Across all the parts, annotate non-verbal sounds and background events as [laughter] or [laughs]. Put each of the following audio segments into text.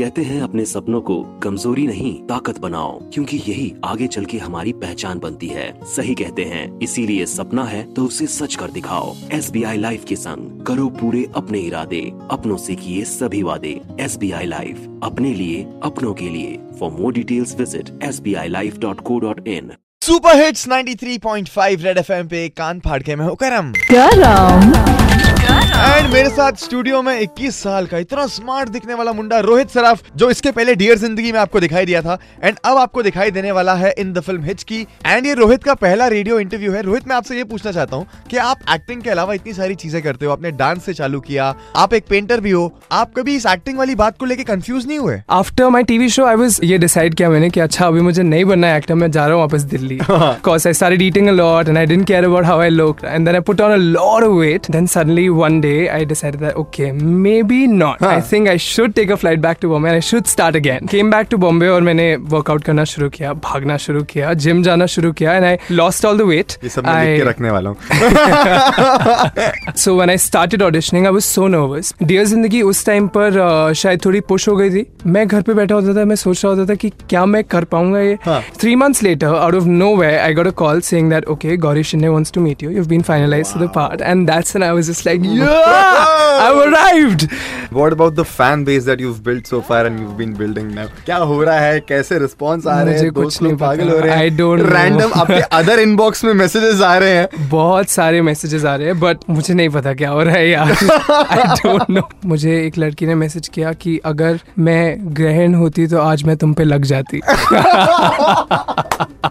कहते हैं अपने सपनों को कमज़ोरी नहीं ताकत बनाओ क्योंकि यही आगे चल के हमारी पहचान बनती है। सही कहते हैं इसीलिए सपना है तो उसे सच कर दिखाओ। एस बी आई लाइफ के संग करो पूरे अपने इरादे अपनों से किए सभी वादे। एस बी आई लाइफ अपने लिए अपनों के लिए। For more details visit S B I life dot co dot in super hits 93.5 red FM पे कान फाड़ के मैं हूँ करम। गरम एंड मेरे साथ स्टूडियो में 21 साल का इतना स्मार्ट दिखने वाला मुंडा रोहित सराफ जो इसके पहले डियर ज़िंदगी में आपको दिखाई दिया था एंड अब आपको दिखाई देने वाला है इन द फ़िल्म हिच की। एंड ये रोहित का पहला रेडियो इंटरव्यू है। रोहित मैं आपसे ये पूछना चाहता हूँ कि आप एक्टिंग के अलावा इतनी सारी चीज़ें करते हो आपने डांस से चालू किया आप एक पेंटर भी हो आप कभी इस एक्टिंग वाली बात को लेकर कंफ्यूज नहीं हुए? After my TV show I was ये डिसाइड किया मैंने की अच्छा अभी मुझे नहीं बनना है एक्टर मैं जा रहा हूँ वापस Delhi. [laughs] Because I I didn't care about how I looked. And then I put on a lot of weight. Then suddenly one day I decided that okay maybe not I think I should take a flight back to Bombay and I should start again came back to Bombay और मैंने workout करना शुरू किया भागना शुरू किया gym जाना शुरू किया and I lost all the weight ये सब मैं लिख के रखने वाला हूँ so when I started auditioning I was so nervous dear Zindagi उस टाइम पर uh, शायद थोड़ी पुश हो गई थी मैं घर पे बैठा होता था मैं सोच रहा होता था कि क्या मैं कर पाऊँगा ये हाँ. Three months later out of no way I got a call saying that okay Gauri Shinde wants to meet you you've been finalized to the part and that's when I was just like yeah I've arrived! What about the fan base that you've built so far and you've been building now? क्या हो रहा है? कैसे response आ रहे हैं? दोस्त लोग पागल हो रहे हैं। I don't know. रैंडम आपके अदर इनबॉक्स में मैसेजेस आ रहे हैं। बहुत सारे मैसेजेस आ रहे हैं बट मुझे नहीं पता क्या हो रहा है यार। आई डोंट नो मुझे एक लड़की ने मैसेज किया कि अगर मैं ग्रहण होती तो आज मैं तुम पे लग जाती। [laughs]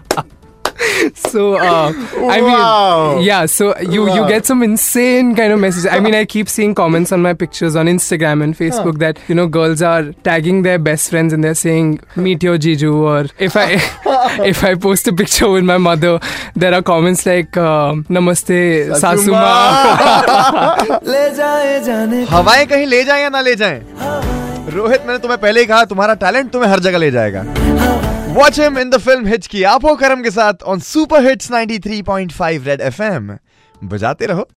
so uh, I Wow. mean yeah so you wow. you get some insane kind of messages I mean I keep seeing comments on my pictures on Instagram and Facebook huh. that you know girls are tagging their best friends and they're saying meet your Jiju or if I if I post a picture with my mother there are comments like uh, namaste sasu ma हवाएँ कहीं ले जाएँ या ना ले जाएँ रोहित मैंने तुम्हें पहले ही कहा तुम्हारा टैलेंट तुम्हें हर जगह ले जाएगा watch him in the film Hichki आप करम के साथ on super hits 93.5 red FM बजाते रहो।